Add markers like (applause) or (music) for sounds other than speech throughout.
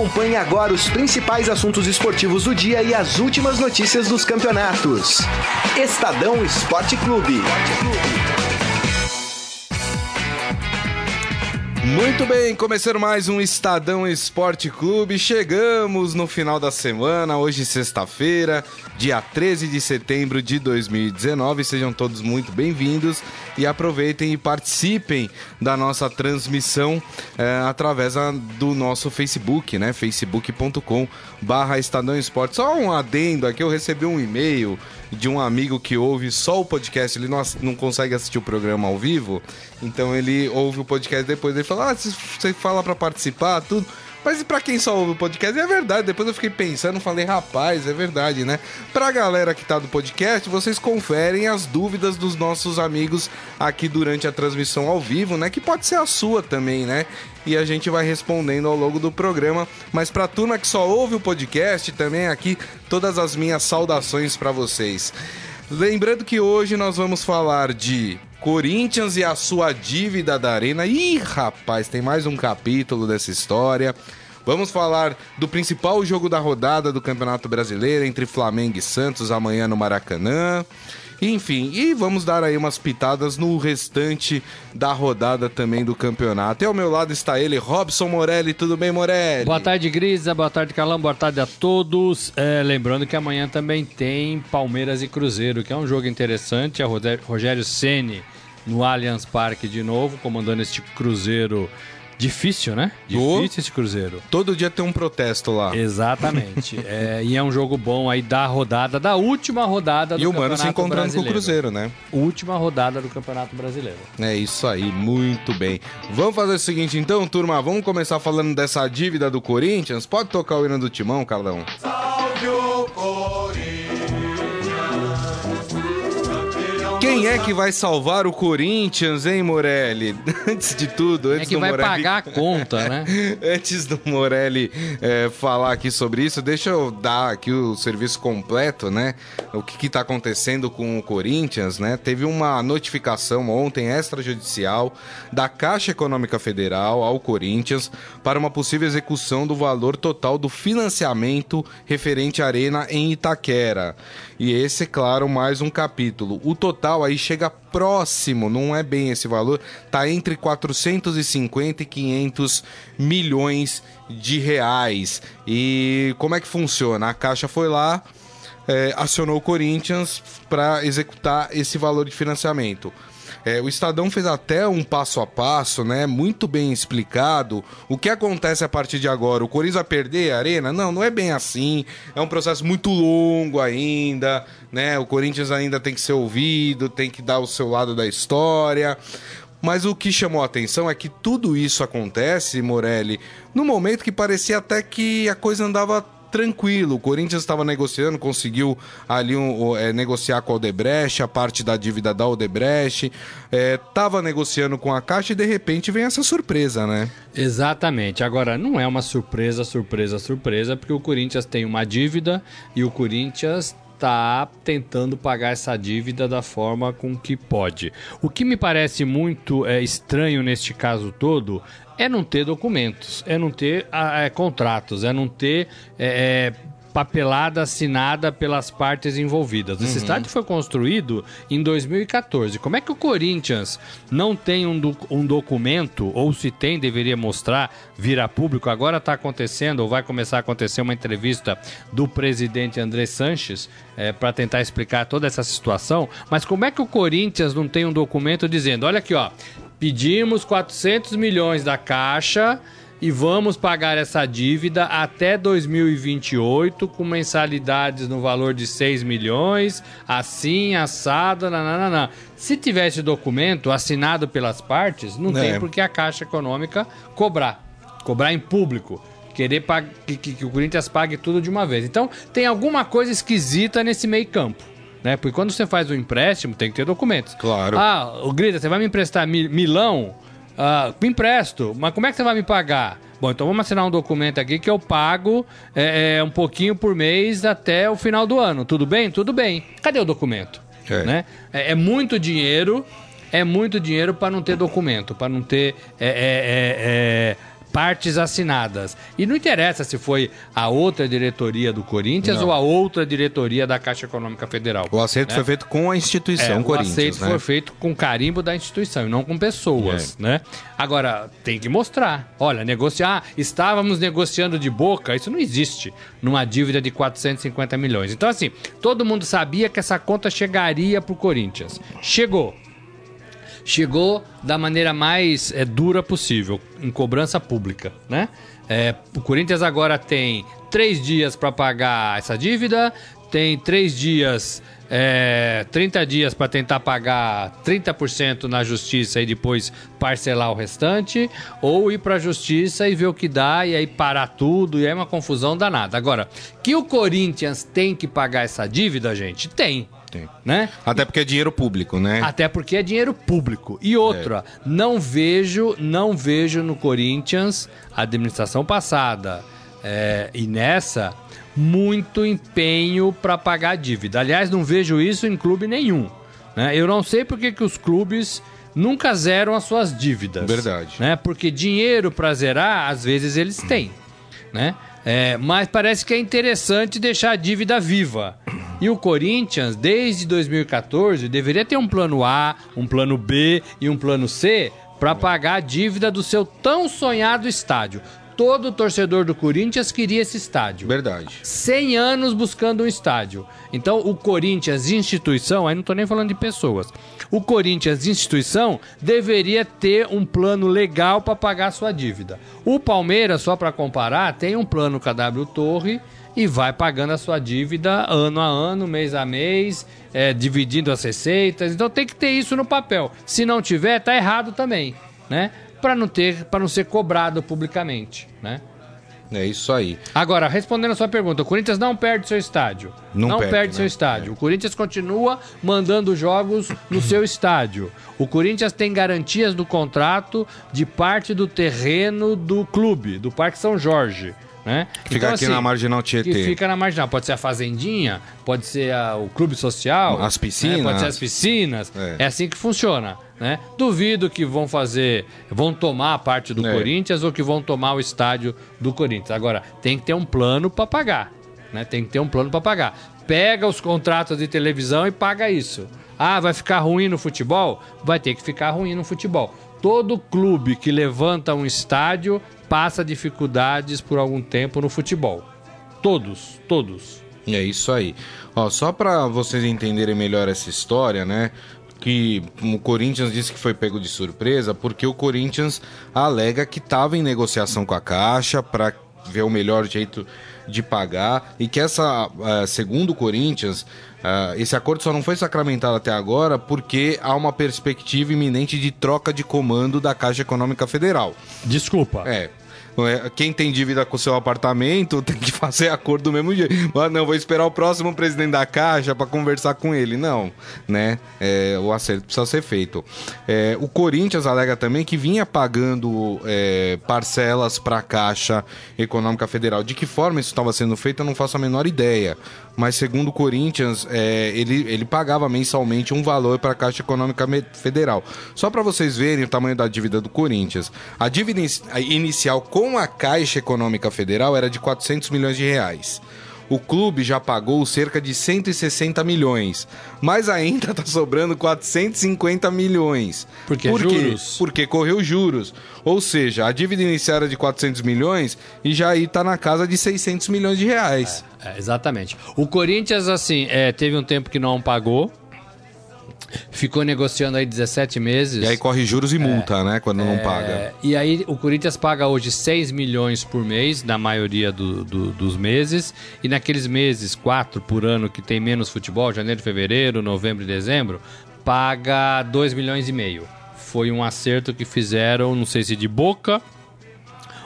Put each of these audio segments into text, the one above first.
Acompanhe agora os principais assuntos esportivos do dia e as últimas notícias dos campeonatos. Estadão Esporte Clube. Muito bem, começando mais um Estadão Esporte Clube. Chegamos no final da semana, hoje sexta-feira, dia 13 de setembro de 2019. Sejam todos muito bem-vindos e aproveitem e participem da nossa transmissão é, através do nosso Facebook, né? facebook.com barra Estadão Esporte. Só um adendo aqui, eu recebi um e-mail de um amigo que ouve só o podcast, ele não, não consegue assistir o programa ao vivo, então ele ouve o podcast depois, ele fala, ah, você fala para participar, tudo... Mas e pra quem só ouve o podcast, é verdade. Depois eu fiquei pensando, falei, rapaz, é verdade, né? Pra galera que tá do podcast, vocês conferem as dúvidas dos nossos amigos aqui durante a transmissão ao vivo, né? Que pode ser a sua também, né? E a gente vai respondendo ao longo do programa. Mas pra turma que só ouve o podcast, também aqui todas as minhas saudações para vocês. Lembrando que hoje nós vamos falar de Corinthians e a sua dívida da Arena. Ih, rapaz, tem mais um capítulo dessa história. Vamos falar do principal jogo da rodada do Campeonato Brasileiro entre Flamengo e Santos amanhã no Maracanã. Enfim, e vamos dar aí umas pitadas no restante da rodada também do campeonato. E ao meu lado está ele, Robson Morelli. Tudo bem, Morelli? Boa tarde, Grisa. Boa tarde, Calão. Boa tarde a todos. É, lembrando que amanhã também tem Palmeiras e Cruzeiro, que é um jogo interessante. É Rogério Ceni no Allianz Parque de novo, comandando este Cruzeiro Difícil, né? Difícil esse Cruzeiro. Todo dia tem um protesto lá. Exatamente. (laughs) é, e é um jogo bom aí da rodada, da última rodada do E o Mano se encontrando brasileiro. com o Cruzeiro, né? Última rodada do Campeonato Brasileiro. É isso aí, muito bem. Vamos fazer o seguinte então, turma, vamos começar falando dessa dívida do Corinthians. Pode tocar o hino do Timão, Carlão? Salve o Corinthians! Quem é que vai salvar o Corinthians, hein, Morelli? (laughs) Antes de tudo, antes é que do vai Morelli... pagar a conta, né? (laughs) antes do Morelli é, falar aqui sobre isso, deixa eu dar aqui o serviço completo, né? O que está acontecendo com o Corinthians, né? Teve uma notificação ontem extrajudicial da Caixa Econômica Federal ao Corinthians para uma possível execução do valor total do financiamento referente à arena em Itaquera. E esse, claro, mais um capítulo. O total aí chega próximo, não é bem esse valor, tá entre 450 e 500 milhões de reais. E como é que funciona? A Caixa foi lá, é, acionou o Corinthians para executar esse valor de financiamento. É, o Estadão fez até um passo a passo, né? Muito bem explicado. O que acontece a partir de agora? O Corinthians vai perder a arena? Não, não é bem assim. É um processo muito longo ainda, né? O Corinthians ainda tem que ser ouvido, tem que dar o seu lado da história. Mas o que chamou a atenção é que tudo isso acontece, Morelli, no momento que parecia até que a coisa andava tranquilo. O Corinthians estava negociando, conseguiu ali um, é, negociar com a Odebrecht, a parte da dívida da Odebrecht, estava é, negociando com a Caixa e de repente vem essa surpresa, né? Exatamente. Agora, não é uma surpresa, surpresa, surpresa, porque o Corinthians tem uma dívida e o Corinthians está tentando pagar essa dívida da forma com que pode. O que me parece muito é, estranho neste caso todo é não ter documentos, é não ter ah, é, contratos, é não ter é, é papelada assinada pelas partes envolvidas. Esse uhum. estádio foi construído em 2014. Como é que o Corinthians não tem um, do, um documento, ou se tem, deveria mostrar, vir a público? Agora está acontecendo, ou vai começar a acontecer, uma entrevista do presidente André Sanches é, para tentar explicar toda essa situação. Mas como é que o Corinthians não tem um documento dizendo: olha aqui, ó, pedimos 400 milhões da Caixa e vamos pagar essa dívida até 2028 com mensalidades no valor de 6 milhões, assim, assado, nananana. Se tivesse documento assinado pelas partes, não é. tem por que a Caixa Econômica cobrar. Cobrar em público. Querer que, que, que o Corinthians pague tudo de uma vez. Então, tem alguma coisa esquisita nesse meio campo. Né? Porque quando você faz um empréstimo, tem que ter documentos. Claro. Ah, o Grita, você vai me emprestar milão? Ah, me empresto, mas como é que você vai me pagar? Bom, então vamos assinar um documento aqui que eu pago é, é, um pouquinho por mês até o final do ano. Tudo bem? Tudo bem. Cadê o documento? É, né? é, é muito dinheiro, é muito dinheiro para não ter documento, para não ter é, é, é partes assinadas. E não interessa se foi a outra diretoria do Corinthians não. ou a outra diretoria da Caixa Econômica Federal. O acerto né? foi feito com a instituição é, Corinthians. O acerto né? foi feito com carimbo da instituição e não com pessoas, é. né? Agora, tem que mostrar. Olha, negociar, estávamos negociando de boca, isso não existe numa dívida de 450 milhões. Então, assim, todo mundo sabia que essa conta chegaria pro Corinthians. Chegou chegou da maneira mais é, dura possível, em cobrança pública, né? É, o Corinthians agora tem três dias para pagar essa dívida, tem três dias, é, 30 dias para tentar pagar 30% na justiça e depois parcelar o restante, ou ir para a justiça e ver o que dá e aí parar tudo, e é uma confusão danada. Agora, que o Corinthians tem que pagar essa dívida, gente? Tem. Tem. Né? Até porque é dinheiro público, né? Até porque é dinheiro público. E outra, é. não vejo, não vejo no Corinthians, administração passada é, e nessa, muito empenho para pagar a dívida. Aliás, não vejo isso em clube nenhum. Né? Eu não sei porque que os clubes nunca zeram as suas dívidas. Verdade. Né? Porque dinheiro para zerar, às vezes eles têm. Né? É, mas parece que é interessante deixar a dívida viva. E o Corinthians, desde 2014, deveria ter um plano A, um plano B e um plano C para pagar a dívida do seu tão sonhado estádio. Todo torcedor do Corinthians queria esse estádio. Verdade. 100 anos buscando um estádio. Então, o Corinthians, instituição, aí não estou nem falando de pessoas. O Corinthians, instituição, deveria ter um plano legal para pagar sua dívida. O Palmeiras, só para comparar, tem um plano com a W Torre e vai pagando a sua dívida ano a ano, mês a mês, é, dividindo as receitas. Então tem que ter isso no papel. Se não tiver, tá errado também, né? Para não ter, para não ser cobrado publicamente, né? É isso aí. Agora, respondendo a sua pergunta, o Corinthians não perde seu estádio. Não, não perde, perde né? seu estádio. É. O Corinthians continua mandando jogos no (clears throat) seu estádio. O Corinthians tem garantias do contrato de parte do terreno do clube, do Parque São Jorge. Né? Fica então, aqui assim, na Marginal Tietê. Que fica na Marginal. Pode ser a Fazendinha, pode ser a, o Clube Social. As piscinas. Né? Pode ser as piscinas. É. é. assim que funciona. Né? Duvido que vão fazer, vão tomar a parte do é. Corinthians ou que vão tomar o estádio do Corinthians. Agora, tem que ter um plano para pagar. Né? Tem que ter um plano para pagar. Pega os contratos de televisão e paga isso. Ah, vai ficar ruim no futebol? Vai ter que ficar ruim no futebol. Todo clube que levanta um estádio passa dificuldades por algum tempo no futebol. Todos, todos. É isso aí. Ó, só para vocês entenderem melhor essa história, né? Que o Corinthians disse que foi pego de surpresa porque o Corinthians alega que estava em negociação com a Caixa para ver o melhor jeito de pagar e que essa, uh, segundo o Corinthians, uh, esse acordo só não foi sacramentado até agora porque há uma perspectiva iminente de troca de comando da Caixa Econômica Federal. Desculpa. É? Quem tem dívida com o seu apartamento (laughs) tem que fazer acordo do mesmo jeito. Mas não, vou esperar o próximo presidente da Caixa para conversar com ele. Não, né? É, o acerto precisa ser feito. É, o Corinthians alega também que vinha pagando é, parcelas para a Caixa Econômica Federal. De que forma isso estava sendo feito, eu não faço a menor ideia mas segundo o Corinthians, é, ele, ele pagava mensalmente um valor para a Caixa Econômica Federal. Só para vocês verem o tamanho da dívida do Corinthians. A dívida inicial com a Caixa Econômica Federal era de 400 milhões de reais o clube já pagou cerca de 160 milhões, mas ainda está sobrando 450 milhões. Por que Por juros? Porque correu juros. Ou seja, a dívida inicial era de 400 milhões e já aí está na casa de 600 milhões de reais. É, é, exatamente. O Corinthians, assim, é, teve um tempo que não pagou, Ficou negociando aí 17 meses. E aí corre juros e multa, é, né? Quando é, não paga. E aí o Corinthians paga hoje 6 milhões por mês, na maioria do, do, dos meses. E naqueles meses, quatro por ano, que tem menos futebol, janeiro, fevereiro, novembro e dezembro, paga 2 milhões e meio. Foi um acerto que fizeram, não sei se de boca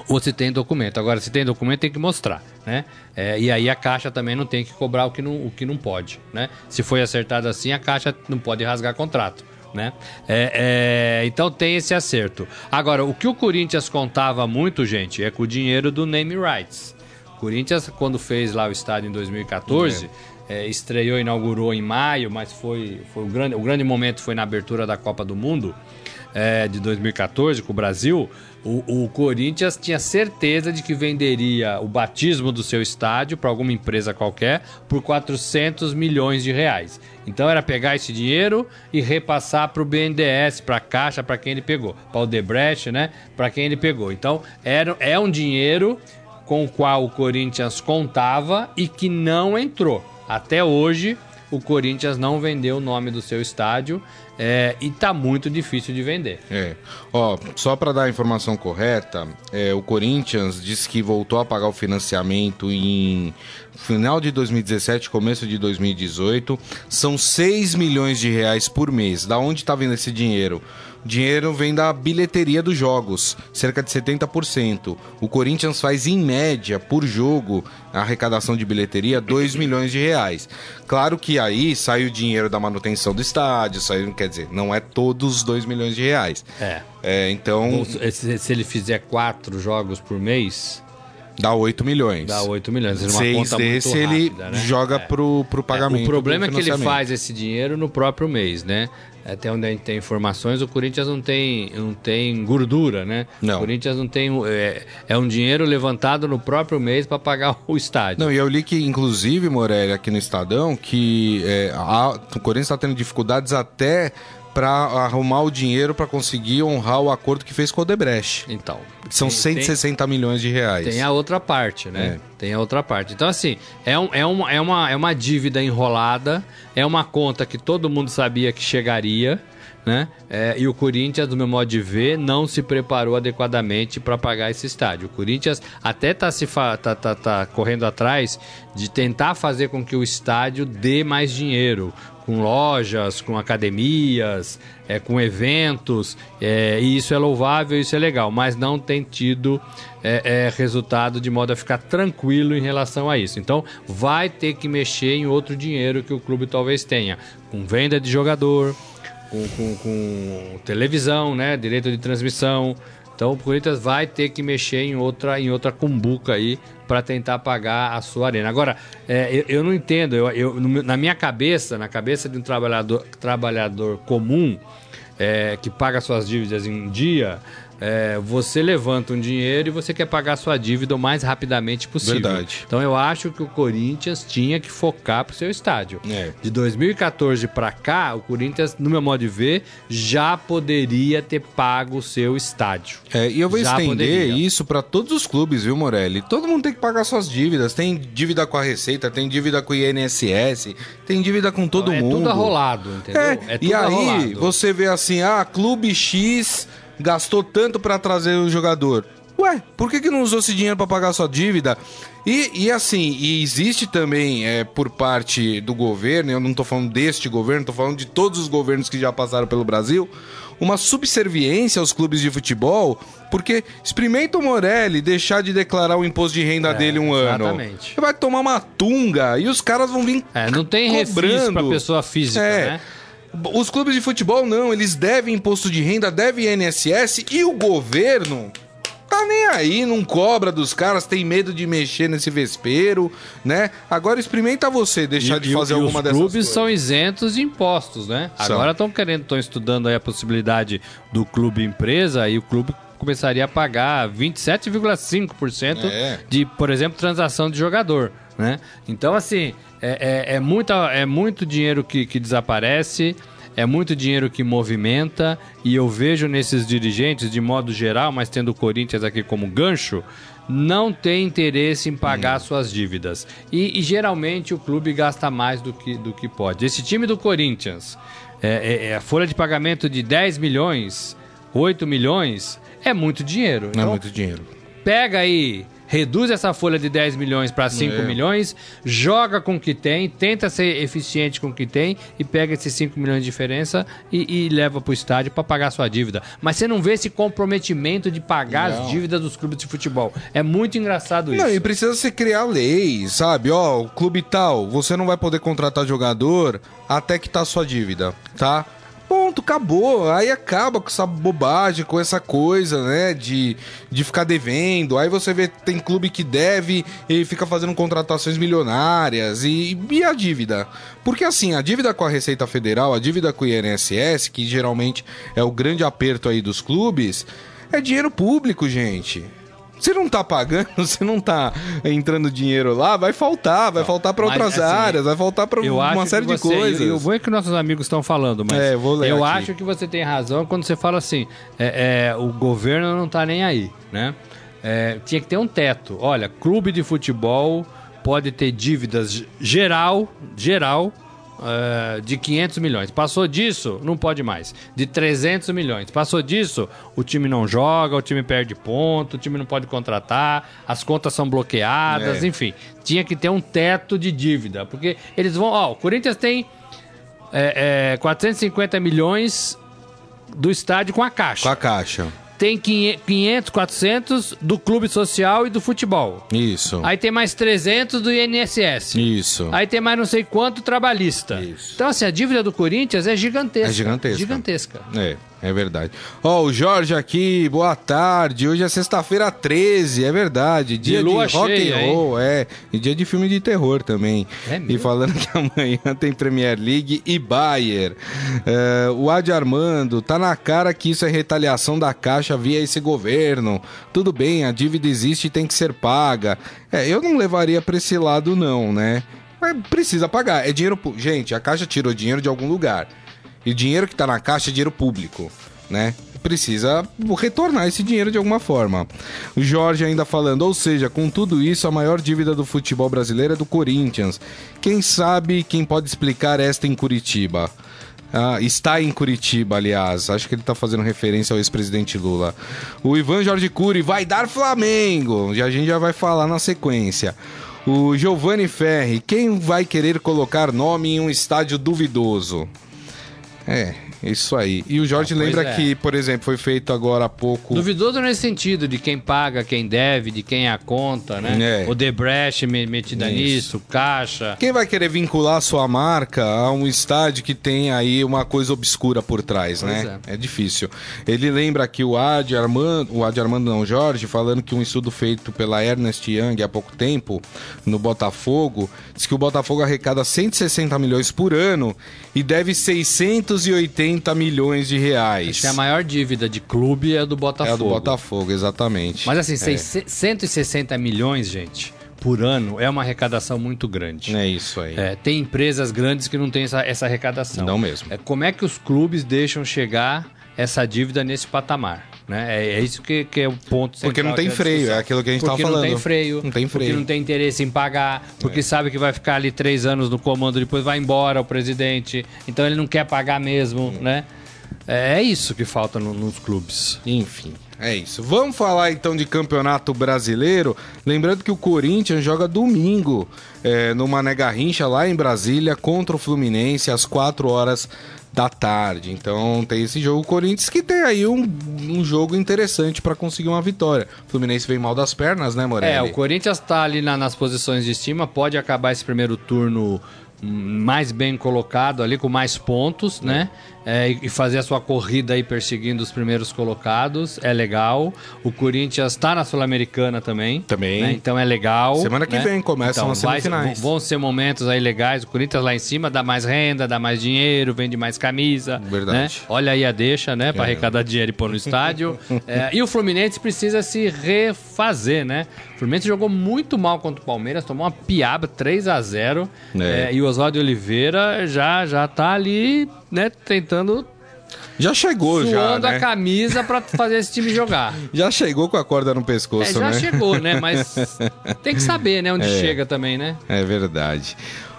ou se tem documento. Agora, se tem documento, tem que mostrar, né? É, e aí a Caixa também não tem que cobrar o que não, o que não pode, né? Se foi acertado assim, a Caixa não pode rasgar contrato. Né? É, é, então tem esse acerto. Agora, o que o Corinthians contava muito, gente, é com o dinheiro do name rights. O Corinthians, quando fez lá o estádio em 2014, é. estreou, inaugurou em maio, mas foi, foi o, grande, o grande momento foi na abertura da Copa do Mundo é, de 2014 com o Brasil, o, o, Corinthians tinha certeza de que venderia o batismo do seu estádio para alguma empresa qualquer por 400 milhões de reais. Então era pegar esse dinheiro e repassar para o BNDES, para a Caixa, para quem ele pegou, para o Debrecht, né? Para quem ele pegou. Então era, é um dinheiro com o qual o Corinthians contava e que não entrou. Até hoje o Corinthians não vendeu o nome do seu estádio é, e tá muito difícil de vender. É. Ó, só para dar a informação correta, é, o Corinthians disse que voltou a pagar o financiamento em final de 2017, começo de 2018. São 6 milhões de reais por mês. Da onde tá vindo esse dinheiro? Dinheiro vem da bilheteria dos jogos, cerca de 70%. O Corinthians faz, em média, por jogo, a arrecadação de bilheteria, 2 milhões de reais. Claro que aí sai o dinheiro da manutenção do estádio, sai, quer dizer, não é todos os 2 milhões de reais. É. é então. Se, se ele fizer quatro jogos por mês. Dá 8 milhões. Dá 8 milhões. Uma Seis conta desse rápida, ele né? joga é. pro, pro pagamento. É, o problema é que ele faz esse dinheiro no próprio mês, né? até onde a gente tem informações, o Corinthians não tem, não tem gordura, né? Não. O Corinthians não tem. É, é um dinheiro levantado no próprio mês para pagar (laughs) o estádio. Não, e eu li que, inclusive, Morelli, aqui no Estadão, que é, a, o Corinthians está tendo dificuldades até para arrumar o dinheiro para conseguir honrar o acordo que fez com o Odebrecht. Então. São tem, 160 tem, milhões de reais. Tem a outra parte, né? É. Tem a outra parte. Então, assim, é, um, é, uma, é, uma, é uma dívida enrolada, é uma conta que todo mundo sabia que chegaria. Né? É, e o Corinthians, do meu modo de ver, não se preparou adequadamente para pagar esse estádio. O Corinthians até está se tá, tá, tá correndo atrás de tentar fazer com que o estádio dê mais dinheiro com lojas, com academias, é, com eventos, é, e isso é louvável, isso é legal, mas não tem tido é, é, resultado de modo a ficar tranquilo em relação a isso. Então vai ter que mexer em outro dinheiro que o clube talvez tenha, com venda de jogador, com, com, com televisão, né, direito de transmissão, então o Corinthians vai ter que mexer em outra, em outra cumbuca aí para tentar pagar a sua arena. Agora, é, eu, eu, não entendo, eu, eu, na minha cabeça, na cabeça de um trabalhador, trabalhador comum é, que paga suas dívidas em dia, é, você levanta um dinheiro e você quer pagar sua dívida o mais rapidamente possível. Verdade. Então eu acho que o Corinthians tinha que focar pro seu estádio. É. De 2014 para cá, o Corinthians, no meu modo de ver, já poderia ter pago o seu estádio. É, e eu vou já estender poderia. isso para todos os clubes, viu, Morelli? Todo mundo tem que pagar suas dívidas. Tem dívida com a Receita, tem dívida com o INSS, tem dívida com todo é mundo. É tudo arrolado, entendeu? É, é tudo e aí arrolado. você vê assim, ah, clube X gastou tanto para trazer o jogador. Ué, por que, que não usou esse dinheiro para pagar sua dívida? E, e assim, e existe também é, por parte do governo, eu não estou falando deste governo, estou falando de todos os governos que já passaram pelo Brasil, uma subserviência aos clubes de futebol, porque experimenta o Morelli deixar de declarar o imposto de renda é, dele um exatamente. ano. Vai tomar uma tunga e os caras vão vir é, não tem cobrando. para pessoa física, é. né? Os clubes de futebol não, eles devem imposto de renda, devem INSS e o governo tá nem aí, não cobra dos caras, tem medo de mexer nesse vespeiro, né? Agora experimenta você deixar e, de fazer e alguma dessas coisas. Os clubes são isentos de impostos, né? São. Agora estão querendo, estão estudando aí a possibilidade do clube empresa e o clube começaria a pagar 27,5% é. de, por exemplo, transação de jogador, né? Então, assim, é, é, é, muita, é muito dinheiro que, que desaparece, é muito dinheiro que movimenta, e eu vejo nesses dirigentes, de modo geral, mas tendo o Corinthians aqui como gancho, não tem interesse em pagar hum. suas dívidas. E, e, geralmente o clube gasta mais do que, do que pode. Esse time do Corinthians, é, é, é a folha de pagamento de 10 milhões, 8 milhões, é muito dinheiro. Não é então, é muito dinheiro. Pega aí reduz essa folha de 10 milhões para 5 é. milhões, joga com o que tem, tenta ser eficiente com o que tem e pega esses 5 milhões de diferença e, e leva para o estádio para pagar sua dívida. Mas você não vê esse comprometimento de pagar não. as dívidas dos clubes de futebol. É muito engraçado isso. Não, e precisa se criar lei, sabe? Ó, o clube tal, você não vai poder contratar jogador até que tá sua dívida, tá? Pronto, acabou. Aí acaba com essa bobagem, com essa coisa, né? De, de ficar devendo. Aí você vê, tem clube que deve e fica fazendo contratações milionárias. E, e a dívida? Porque assim, a dívida com a Receita Federal, a dívida com o INSS, que geralmente é o grande aperto aí dos clubes, é dinheiro público, gente. Você não tá pagando, (laughs) você não tá entrando dinheiro lá, vai faltar, vai faltar para outras assim, áreas, vai faltar para uma série de coisas. E o bom é que nossos amigos estão falando, mas é, vou eu aqui. acho que você tem razão quando você fala assim, é, é, o governo não tá nem aí, né? É, tinha que ter um teto. Olha, clube de futebol pode ter dívidas geral, geral, Uh, de 500 milhões. Passou disso, não pode mais. De 300 milhões. Passou disso, o time não joga, o time perde ponto, o time não pode contratar, as contas são bloqueadas, É. enfim. Tinha que ter um teto de dívida. Porque eles vão. Ó, o Corinthians tem é, é, 450 milhões do estádio com a caixa. Com a caixa. Tem 500, 400 do clube social e do futebol. Isso. Aí tem mais 300 do INSS. Isso. Aí tem mais não sei quanto trabalhista. Isso. Então, assim, a dívida do Corinthians é gigantesca. É gigantesca. Gigantesca. É, é verdade. Ó, o Jorge aqui, boa tarde. Hoje é sexta-feira 13, é verdade. Dia de, lua rock cheia, and roll, é. E dia de filme de terror também. É e mesmo? falando (laughs) que amanhã tem Premier League e Bayern. É, o Adi Armando, tá na cara que isso é retaliação da Caixa via esse governo. Tudo bem, a dívida existe e tem que ser paga. É, eu não levaria pra esse lado não, né? Mas precisa pagar. É dinheiro... Gente, a Caixa tirou dinheiro de algum lugar. E o dinheiro que tá na caixa é dinheiro público, né? Precisa retornar esse dinheiro de alguma forma. O Jorge ainda falando, ou seja, com tudo isso, a maior dívida do futebol brasileiro é do Corinthians. Quem sabe quem pode explicar esta em Curitiba? Ah, está em Curitiba, aliás. Acho que ele está fazendo referência ao ex-presidente Lula. O Ivan Jorge Cury vai dar Flamengo. A gente já vai falar na sequência. O Giovanni Ferri, quem vai querer colocar nome em um estádio duvidoso? É, isso aí. E o Jorge Ah, lembra é. que, por exemplo, foi feito agora há pouco. Duvidoso nesse sentido, de quem paga, quem deve, de quem é a conta, né? É. O Debrecht me- metida Isso. nisso, Caixa. Quem vai querer vincular sua marca a um estádio que tem aí uma coisa obscura por trás, Pois né? É. difícil. Ele lembra que o Adi Armando, o Adi Armando não, Jorge, falando que um estudo feito pela Ernest Young há pouco tempo no Botafogo, diz que o Botafogo arrecada 160 milhões por ano e deve 680 milhões de reais. Acho que a maior dívida de clube é a do É Botafogo. a do Botafogo, exatamente. Mas assim, é. seis- 160 milhões, gente, por ano é uma arrecadação muito grande. É isso aí. É, tem empresas grandes que não têm essa, essa arrecadação. Não mesmo. É, como é que os clubes deixam chegar essa dívida nesse patamar? Né? É, é isso que, que é o ponto central Porque não tem freio, é aquilo que a gente porque tava não tem falando. freio. Não tem freio. É. Porque não tem interesse em pagar. Porque sabe que vai ficar ali três anos no comando, depois vai embora o presidente. Então ele não quer pagar mesmo, Hum. né? É, é isso que falta no- nos clubes. Enfim, é isso. Vamos falar então de campeonato brasileiro. Lembrando que o Corinthians joga domingo é, no Mané Garrincha, lá em Brasília, contra o Fluminense, às 4 horas da tarde. Então tem esse jogo. Corinthians que tem aí um, um jogo interessante para conseguir uma vitória. O Fluminense vem mal das pernas, né, Morelli? É, o Corinthians tá ali na- nas posições de estima, pode acabar esse primeiro turno mais bem colocado ali, com mais pontos, né? É, e fazer a sua corrida aí perseguindo os primeiros colocados, é legal. O Corinthians tá na Sul-Americana também. Também. né? Então é legal. Semana que né? vem começam então, as vai- semifinais. vão ser momentos aí legais. O Corinthians lá em cima dá mais renda, dá mais dinheiro, vende mais camisa. Verdade. né? Olha aí a deixa, né? Pra É. arrecadar dinheiro e pôr no estádio. (laughs) É, e o Fluminense precisa se refazer, né? O Fluminense jogou muito mal contra o Palmeiras, tomou uma piaba 3 a 0 É. É, E o Oswaldo Oliveira já, já tá ali, né? Tentando, Já chegou, já, suando né? a camisa pra (laughs) fazer esse time jogar. Já chegou com a corda no É, pescoço, já né? chegou, né? Mas (laughs) tem que saber, né? Onde É. chega também, né? É verdade.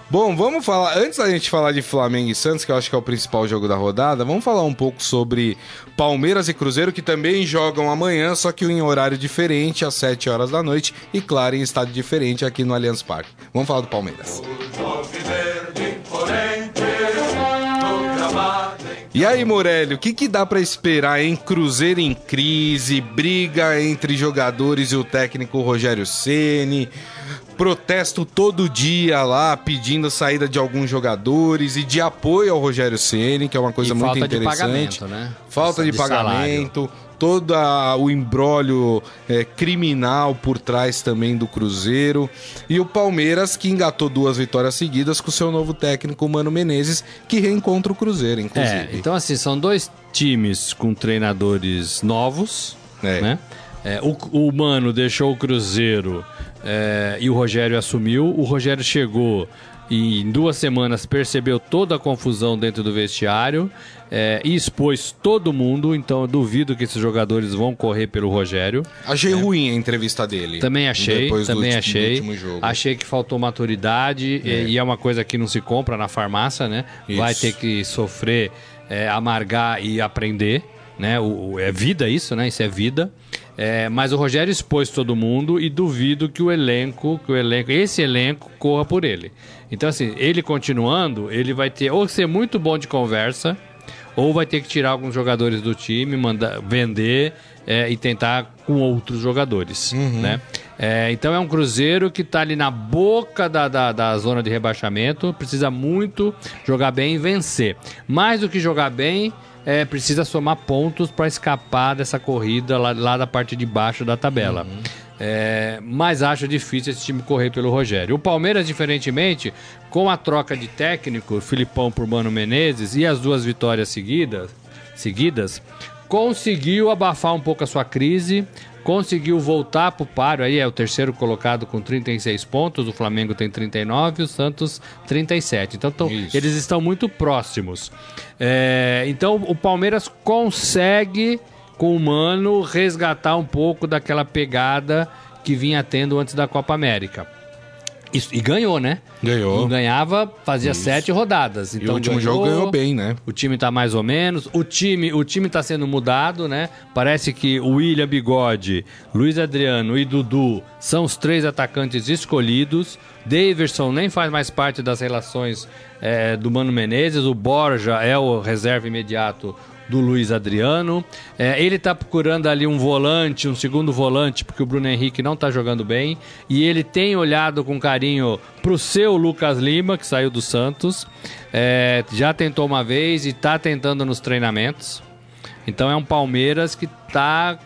Bom, vamos falar. Antes da gente falar de Flamengo e Santos, que eu acho que é o principal jogo da rodada, vamos falar um pouco sobre Palmeiras e Cruzeiro, que também jogam amanhã, só que em horário diferente, às 7 horas da noite, e claro, em estádio diferente aqui no Allianz Parque. Vamos falar do E aí, Morelli, o que, que dá para esperar em Cruzeiro em crise, briga entre jogadores e o técnico Rogério Ceni, protesto todo dia lá pedindo a saída de alguns jogadores e de apoio ao Rogério Ceni, que é uma coisa E muito falta de interessante. pagamento, né? Falta de, De pagamento, todo o embrólio é, criminal por trás também do Cruzeiro. E o Palmeiras, que engatou duas vitórias seguidas com o seu novo técnico, Mano Menezes, que reencontra o Cruzeiro, inclusive. É, então assim, são dois times com treinadores novos, É. né? É, o, o Mano deixou o Cruzeiro é, e o Rogério assumiu. O Rogério chegou e em duas semanas percebeu toda a confusão dentro do vestiário é, e expôs todo mundo. Então eu duvido que esses jogadores vão correr pelo Rogério. Achei ruim a entrevista dele. É. Também achei, depois do também do achei. jogo. Achei que faltou maturidade e- e é uma coisa que não se compra na farmácia, né? Vai Isso. ter que sofrer, é, amargar e aprender, né? O, o- é vida isso, né? Isso é vida. É, mas o Rogério expôs todo mundo e duvido que o elenco, que o elenco, esse elenco corra por ele. Então assim, ele continuando, ele vai ter ou ser muito bom de conversa, ou vai ter que tirar alguns jogadores do time, mandar vender é, e tentar com outros jogadores, né? É, então é um Cruzeiro que está ali na boca da, da, da zona de rebaixamento, precisa muito jogar bem e vencer. Mais do que jogar bem, é, precisa somar pontos para escapar dessa corrida lá, lá da parte de baixo da tabela. É, mas acho difícil esse time correr pelo Rogério. O Palmeiras, diferentemente, com a troca de técnico, Filipão por Mano Menezes e as duas vitórias seguidas, seguidas conseguiu abafar um pouco a sua crise, conseguiu voltar para o páreo. Aí é o terceiro colocado com 36 pontos, o Flamengo tem 39 e o Santos 37. Então tão- eles estão muito próximos. É, então o Palmeiras consegue, com o Mano, resgatar um pouco daquela pegada que vinha tendo antes da Copa América. Isso- e ganhou, né? Ganhou. Não ganhava, fazia sete rodadas. E Então o último jogo ganhou bem, né? o time tá mais ou menos. O time, o time tá sendo mudado, né? Parece que o William Bigode, Luiz Adriano e Dudu são os três atacantes escolhidos. Daverson nem faz mais parte das relações eh, do Mano Menezes. O Borja é o reserva imediato do Luiz Adriano. É, ele tá procurando ali um volante, um segundo volante, porque o Bruno Henrique não tá jogando bem. E ele tem olhado com carinho pro seu Lucas Lima, que saiu do Santos. É, já tentou uma vez e tá tentando nos treinamentos. Então é um Palmeiras que tá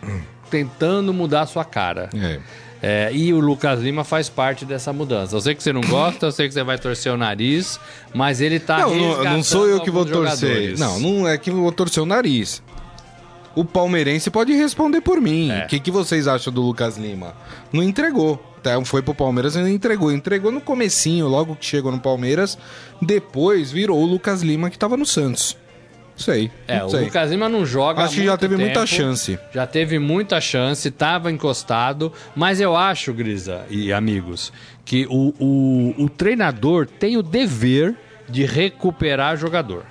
tentando mudar sua cara. É. É, e o Lucas Lima faz parte dessa mudança. Eu sei que você não gosta, eu sei que você vai torcer o nariz, mas ele tá Não, não, sou eu que vou torcer. jogadores. Não, não é que eu vou torcer o nariz. O palmeirense pode responder por mim. É. O que, que vocês acham do Lucas Lima? Não entregou. Tá, Foi pro Palmeiras e não entregou. Entregou no comecinho, logo que chegou no Palmeiras. Depois virou o Lucas Lima que tava no Santos. Sei. É, não o sei. Lucas Lima não joga. Acho que já teve muita tempo. chance. Já teve muita chance, tava encostado, mas eu acho, Grisa e amigos, que o, o, o treinador tem o dever de recuperar jogador.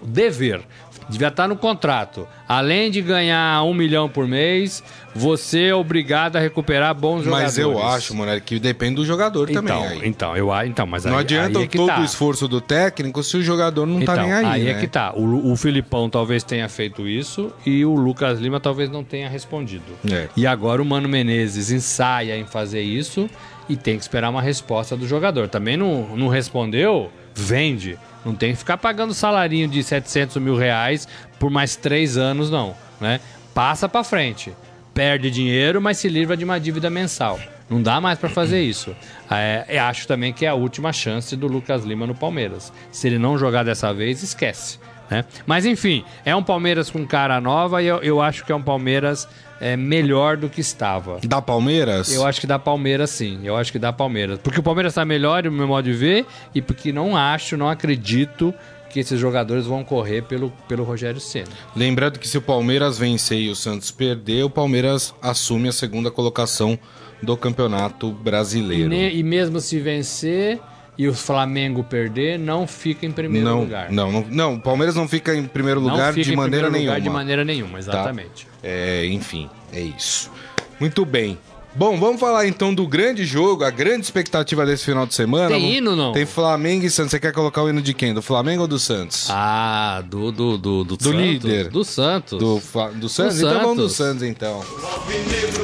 O dever. Devia estar no contrato. Além de ganhar um milhão por mês, você é obrigado a recuperar bons Mas jogadores. eu acho, mano, que depende do jogador então, também. aí. então, eu então, mas Não aí, adianta aí é todo tá. o esforço do técnico se o jogador não tá Então, nem aí. é né? que tá. O, o Filipão talvez tenha feito isso e o Lucas Lima talvez não tenha respondido. É. E agora o Mano Menezes ensaia em fazer isso e tem que esperar uma resposta do jogador. Também não, não respondeu, vende. Não tem que ficar pagando salarinho de 700 mil reais por mais três anos, não. Né? Passa pra frente. Perde dinheiro, mas se livra de uma dívida mensal. Não dá mais pra fazer (clears throat) isso. É, acho também que é a última chance do Lucas Lima no Palmeiras. Se ele não jogar dessa vez, esquece. Né? Mas enfim, é um Palmeiras com cara nova e eu, eu acho que é um Palmeiras é, melhor do que estava. Da Palmeiras? Eu acho que dá Palmeiras sim, eu acho que dá Palmeiras. Porque o Palmeiras tá melhor no meu modo de ver e porque não acho, não acredito que esses jogadores vão correr pelo, pelo Rogério Senna. Lembrando que se o Palmeiras vencer e o Santos perder, o Palmeiras assume a segunda colocação do Campeonato E, Brasileiro. ne- e mesmo se vencer e o Flamengo perder, não fica em primeiro não, lugar. não, não, não, o Palmeiras não fica em primeiro Não lugar fica de em maneira primeiro nenhuma. lugar de maneira nenhuma, tá? exatamente. É, enfim, é isso. Muito bem. Bom, vamos falar então do grande jogo, a grande expectativa desse final de semana. Tem hino, não? Tem Flamengo e Santos. Você quer colocar o hino de quem? Do Flamengo ou do Santos? Ah, do do do, do, Do líder. Do Santos. Do, do Santos? Então vamos do Santos. Santos, então.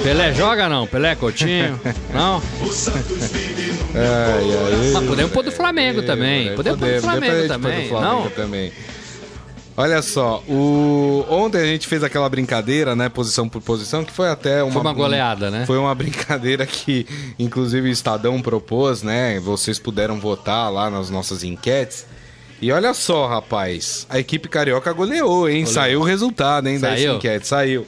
Pelé joga não? Pelé Coutinho? (laughs) não? Ai, ai, Mas podemos pôr do Flamengo também. Podemos pôr do Flamengo também. Não? também. Olha só, o... ontem a gente fez aquela brincadeira, né, posição por posição, que foi até uma... Foi uma goleada, né? Foi uma brincadeira que, inclusive, o Estadão propôs, né? Vocês puderam votar lá nas nossas enquetes. E olha só, rapaz, a equipe carioca goleou, hein? Saiu o resultado, hein, Saiu? enquete. Saiu.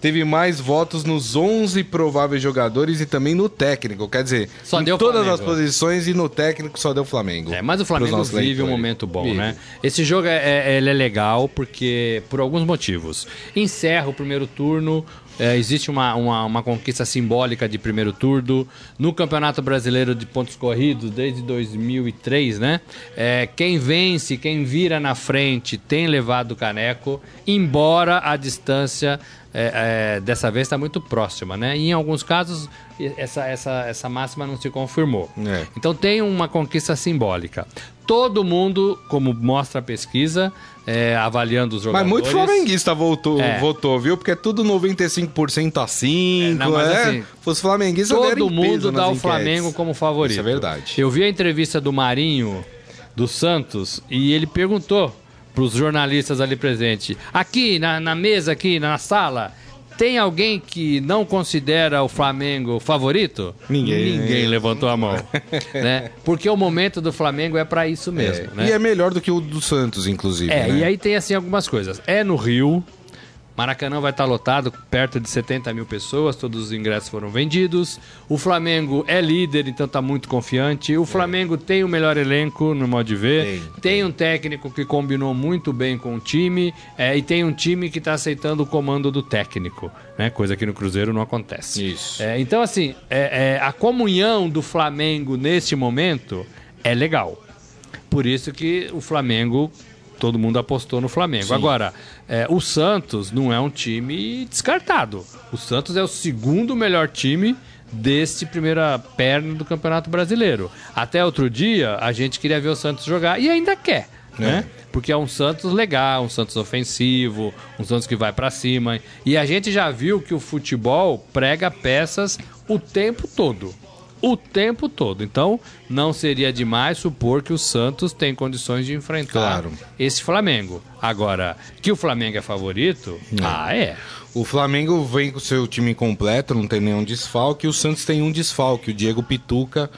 Teve mais votos nos 11 prováveis jogadores e também no técnico. Quer dizer, Só em todas Flamengo. as posições e no técnico só deu Flamengo. É, mas o Flamengo vive um leitores. momento bom, Vive. né? Esse jogo é, é- ele é legal porque por alguns motivos. Encerra o primeiro turno, é, existe uma, uma, uma conquista simbólica de primeiro turno. No Campeonato Brasileiro de Pontos Corridos, desde 2003, né? É, quem vence, quem vira na frente tem levado o caneco, embora a distância é, é, dessa vez está muito próxima, né? E em alguns casos essa, essa, essa máxima não se confirmou. É. Então tem uma conquista simbólica. Todo mundo, como mostra a pesquisa, é, avaliando os Mas jogadores. muito flamenguista votou, É. votou, viu? Porque é tudo 95% a 5, É, não, mas é. assim, Os flamenguistas deram Todo mundo dá o enquetes. Flamengo como favorito. Isso é verdade. Eu vi a entrevista do Marinho, do Santos, e ele perguntou para os jornalistas ali presentes: aqui na, na mesa, aqui na sala, tem alguém que não considera o Flamengo favorito? Ninguém. Ninguém levantou a mão. (laughs) né? Porque o momento do Flamengo é para isso mesmo. É, né? E é melhor do que o do Santos, inclusive. É, né? e aí tem assim algumas coisas. É no Rio. Maracanã vai estar lotado, perto de 70 mil pessoas, todos os ingressos foram vendidos. O Flamengo é líder, então está muito confiante. O Flamengo tem o melhor elenco, no modo de ver. Tem, Tem, tem. um técnico que combinou muito bem com o time. é, e tem um time que está aceitando o comando do técnico, né? Coisa que no Cruzeiro não acontece. Isso. É, então, assim, é, é, a comunhão do Flamengo neste momento é legal. Por isso que o Flamengo, todo mundo apostou no Flamengo. Agora, é, o Santos não é um time descartado. O Santos é o segundo melhor time deste primeira perna do Campeonato Brasileiro. Até outro dia, a gente queria ver o Santos jogar e ainda quer, né? Porque é um Santos legal, um Santos ofensivo, um Santos que vai pra cima. E a gente já viu que o futebol prega peças o tempo todo o tempo todo. Então, não seria demais supor que o Santos tem condições de enfrentar Claro. esse Flamengo. Agora, que o Flamengo é favorito? Ah, é. O Flamengo vem com o seu time completo, não tem nenhum desfalque. O Santos tem um desfalque, o Diego Pituca,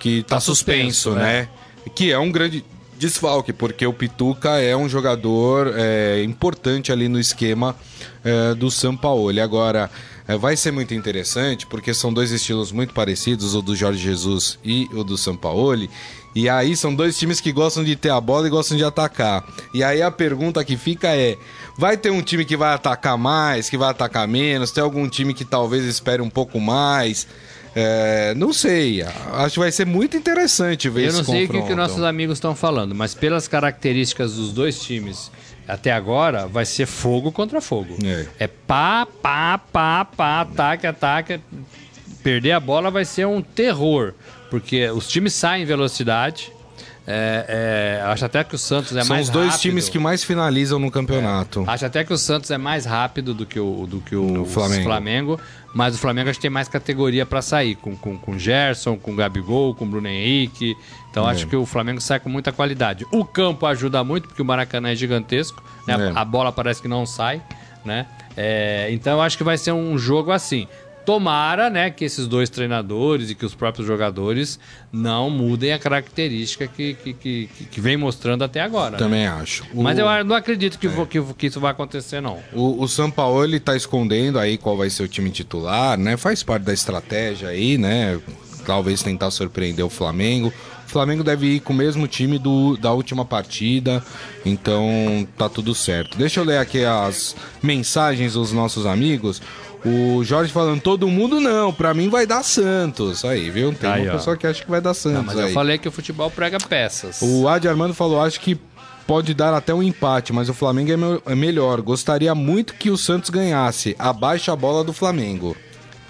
que tá, Tá suspenso, suspenso, né? Que é um grande desfalque, porque o Pituca é um jogador é, importante ali no esquema é, do São Paulo. Agora, é, vai ser muito interessante, porque são dois estilos muito parecidos, o do Jorge Jesus e o do Sampaoli. E aí são dois times que gostam de ter a bola e gostam de atacar. E aí a pergunta que fica é: vai ter um time que vai atacar mais, que vai atacar menos? Tem algum time que talvez espere um pouco mais? É, não sei. Acho que vai ser muito interessante ver Eu não sei o que, que nossos amigos estão falando, mas pelas características dos dois times até agora, vai ser fogo contra fogo. É. pá, pá, pá, pá, ataque, ataque. Perder a bola vai ser um terror, porque os times saem em velocidade. É, é, acho até que o Santos é São mais os dois rápido. times que mais finalizam no campeonato. Acho até que o Santos é mais rápido do que o, do que o O Flamengo. Flamengo. Mas o Flamengo acho que tem mais categoria para sair, com, com, com Gerson, com Gabigol, com Bruno Henrique. Então É. acho que o Flamengo sai com muita qualidade. O campo ajuda muito, porque o Maracanã é gigantesco, né? É. a bola parece que não sai, né? É, então eu acho que vai ser um jogo assim. Tomara, né, que esses dois treinadores e que os próprios jogadores não mudem a característica que, que, que, que vem mostrando até agora. né? Também acho. Mas O- eu não acredito que, vo- que, que isso vai acontecer, não. O, o Sampaoli tá escondendo aí qual vai ser o time titular, né? Faz parte da estratégia aí, né? Talvez tentar surpreender o Flamengo. O Flamengo deve ir com o mesmo time do, da última partida, então tá tudo certo. Deixa eu ler aqui as mensagens dos nossos amigos. O Jorge falando, todo mundo não, pra mim vai dar Santos. Aí, viu? Tem Aí, uma ó. pessoa que acha que vai dar Santos Não, mas aí. eu falei que o futebol prega peças. O Adi Armando falou, acho que pode dar até um empate, mas o Flamengo é, me- é melhor. Gostaria muito que o Santos ganhasse. Abaixa a bola do Flamengo.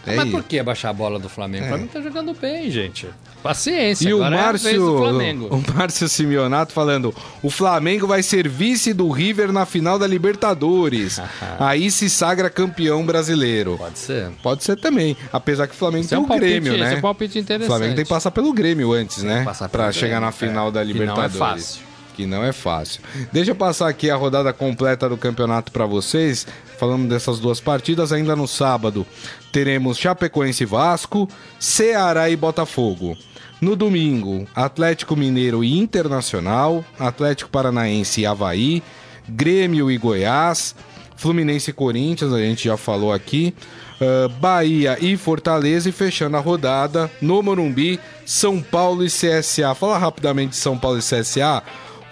É Mas isso. por que baixar a bola do Flamengo? O Flamengo tá jogando bem, gente. Paciência, E o é Márcio, Flamengo. o Márcio Simeonato falando: o Flamengo vai ser vice do River na final da Libertadores. (laughs) Aí se sagra campeão brasileiro. Pode ser. Pode ser também. Apesar que o Flamengo Esse é tem um o palpite, Grêmio, esse né? é um palpite O interessante. Flamengo tem que passar pelo Grêmio antes, né? passar pelo Pra chegar Grêmio, na final é. da Que não é Libertadores. fácil. Que não é fácil. Deixa eu passar aqui a rodada completa do campeonato pra vocês. Falando dessas duas partidas, ainda no sábado teremos Chapecoense e Vasco, Ceará e Botafogo. No domingo, Atlético Mineiro e Internacional, Atlético Paranaense e Havaí, Grêmio e Goiás, Fluminense e Corinthians, a gente já falou aqui. ah, Bahia e Fortaleza e fechando a rodada no Morumbi, São Paulo e CSA. Fala rapidamente de São Paulo e CSA.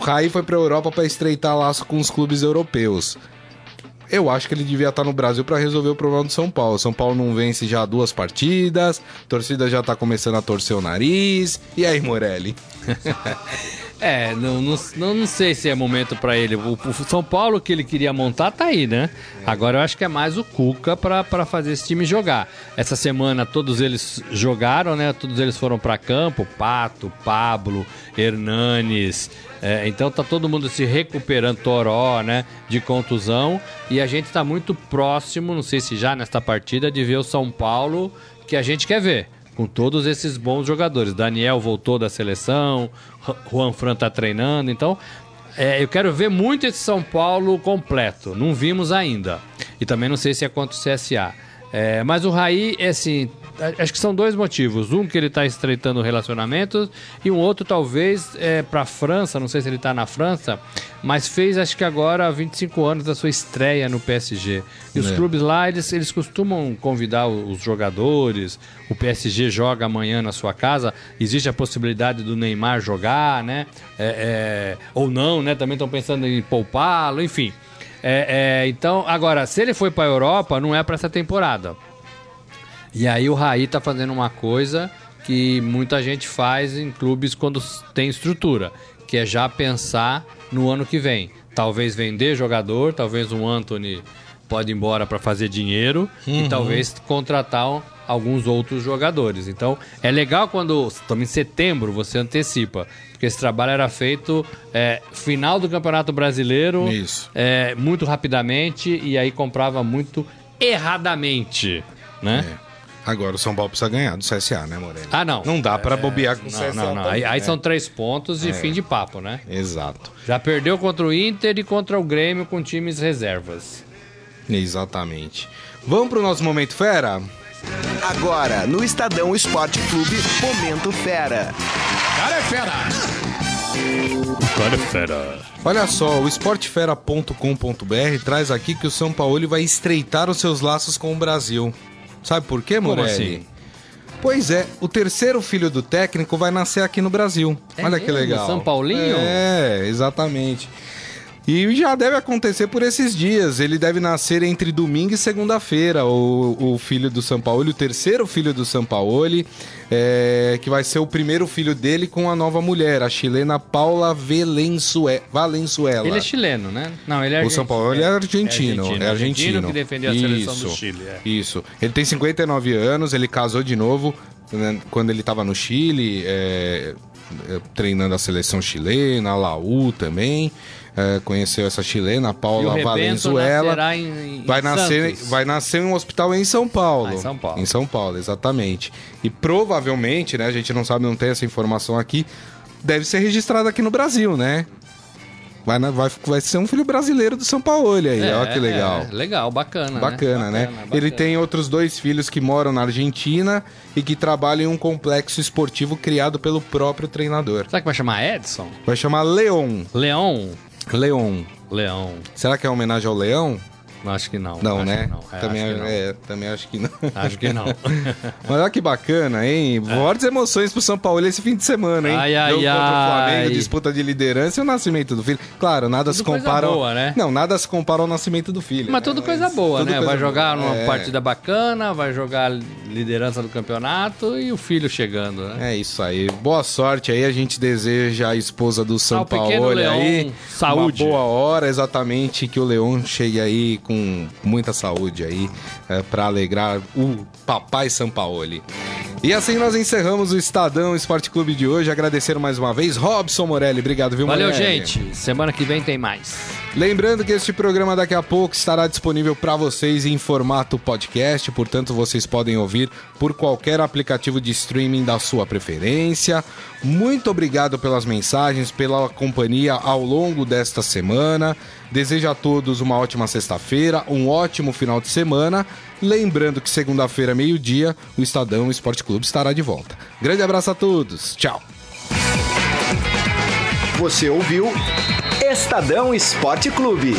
O Raí foi para a Europa para estreitar laço com os clubes europeus. Eu acho que ele devia estar no Brasil para resolver o problema do São Paulo. São Paulo não vence já duas partidas, torcida já tá começando a torcer o nariz. E aí, Morelli? (laughs) É, não, não, não, sei se é momento pra ele. O, o São Paulo que ele queria montar tá aí, né? Agora eu acho que é mais o Cuca pra, pra fazer esse time jogar. Essa semana todos eles jogaram, né? Todos eles foram pra campo. Pato, Pablo, Hernanes. É, então tá todo mundo se recuperando, Toró, né? De contusão. E a gente tá muito próximo, não sei se já nesta partida, de ver o São Paulo que a gente quer ver com todos esses bons jogadores. Daniel voltou da seleção, Ju- Juan Fran tá treinando, então é, eu quero ver muito esse São Paulo completo. Não vimos ainda. E também não sei se é contra o CSA. É, mas o Raí, é assim, acho que são dois motivos. Um que ele está estreitando relacionamentos e um outro talvez é, para a França, não sei se ele está na França, mas fez acho que agora 25 anos da sua estreia no PSG. E os É. clubes lá, eles, eles costumam convidar os jogadores, o PSG joga amanhã na sua casa, existe a possibilidade do Neymar jogar, né? É, é, ou não, né? Também estão pensando em poupá-lo, enfim. É, é, então, agora, se ele foi para a Europa, não é para essa temporada. E aí o Raí tá fazendo uma coisa que muita gente faz em clubes quando tem estrutura, que é já pensar no ano que vem. Talvez vender jogador, talvez um Anthony pode ir embora para fazer dinheiro e talvez contratar alguns outros jogadores. Então é legal quando estamos em setembro você antecipa, porque esse trabalho era feito é, final do Campeonato Brasileiro, Isso. é, muito rapidamente e aí comprava muito erradamente, né? É. Agora o São Paulo precisa ganhar do CSA, né, Morelli? Ah, não. Não dá pra bobear com o Não, CSA. não, não. também, Aí, aí né? são três pontos e fim de papo, né? Exato. Já perdeu contra o Inter e contra o Grêmio com times reservas. Exatamente. Vamos pro nosso Momento Fera? Agora, no Estadão Esporte Clube, Momento Fera. Cara fera. Olha só, o esportefera.com.br traz aqui que o São Paulo vai estreitar os seus laços com o Brasil. Sabe por quê, Morelli? assim? Pois é, o terceiro filho do técnico vai nascer aqui no Brasil. É Olha que legal. São Paulinho? É, exatamente. E já deve acontecer por esses dias. Ele deve nascer entre domingo e segunda-feira, o, o filho do São Paulo, o terceiro filho do São Paulo, é, que vai ser o primeiro filho dele com a nova mulher, a chilena Paula Valenzuela. Valenzuela. Ele é chileno, né? Não, ele é O argentino. São Paulo ele é argentino. É argentino. que defendeu a seleção Isso, do Chile. é. Isso. Ele tem 59 anos, ele casou de novo né, quando ele estava no Chile, é, é, treinando a seleção chilena, a Laú também. É, conheceu essa chilena, Paula Valenzuela. em, em Vai nascer, Santos. vai nascer em um hospital em São Paulo. Ah, em São Paulo. Em São Paulo, exatamente. E provavelmente, né, a gente não sabe, não tem essa informação aqui, deve ser registrado aqui no Brasil, né? Vai, vai, vai ser um filho brasileiro do São Paulo aí, É, olha que legal. é, legal, bacana. Bacana, né? Ele tem outros dois filhos que moram na Argentina e que trabalham em um complexo esportivo criado pelo próprio treinador. Será que vai chamar Edson? Vai chamar Leon. Leão? Leon. Leão. Será que é homenagem ao leão? Acho que não. Não, né? não. É, também, acho que não. é, também acho que não. Acho que não. (laughs) Mas olha que bacana, hein? Fortes emoções pro São Paulo esse fim de semana, hein? Ai, ai, Jogo contra o Flamengo, ai. disputa de liderança e o nascimento do filho. Claro, nada Tudo se coisa compara. ao- boa, né? Não, nada se compara ao nascimento do filho. Mas né? tudo coisa boa, tudo né? coisa Vai jogar boa. numa É. partida bacana, vai jogar liderança do campeonato e o filho chegando, né? É isso aí. Boa sorte aí. A gente deseja a esposa do São pequeno Paulo aí. saúde. Uma boa hora, exatamente. Que o Leão chegue aí com muita saúde aí é, para alegrar o papai São Paulo. E assim nós encerramos o Estadão Esporte Clube de hoje. Agradecer mais uma vez. Robson Morelli, obrigado, viu, Valeu, Morelli? gente. Semana que vem tem mais. Lembrando que este programa daqui a pouco estará disponível para vocês em formato podcast, portanto vocês podem ouvir por qualquer aplicativo de streaming da sua preferência. Muito obrigado pelas mensagens, pela companhia ao longo desta semana. Desejo a todos uma ótima sexta-feira, um ótimo final de semana. Lembrando que segunda-feira, meio-dia, o Estadão Esporte Clube estará de volta. Grande abraço a todos. Tchau. Você ouviu Estadão Esporte Clube.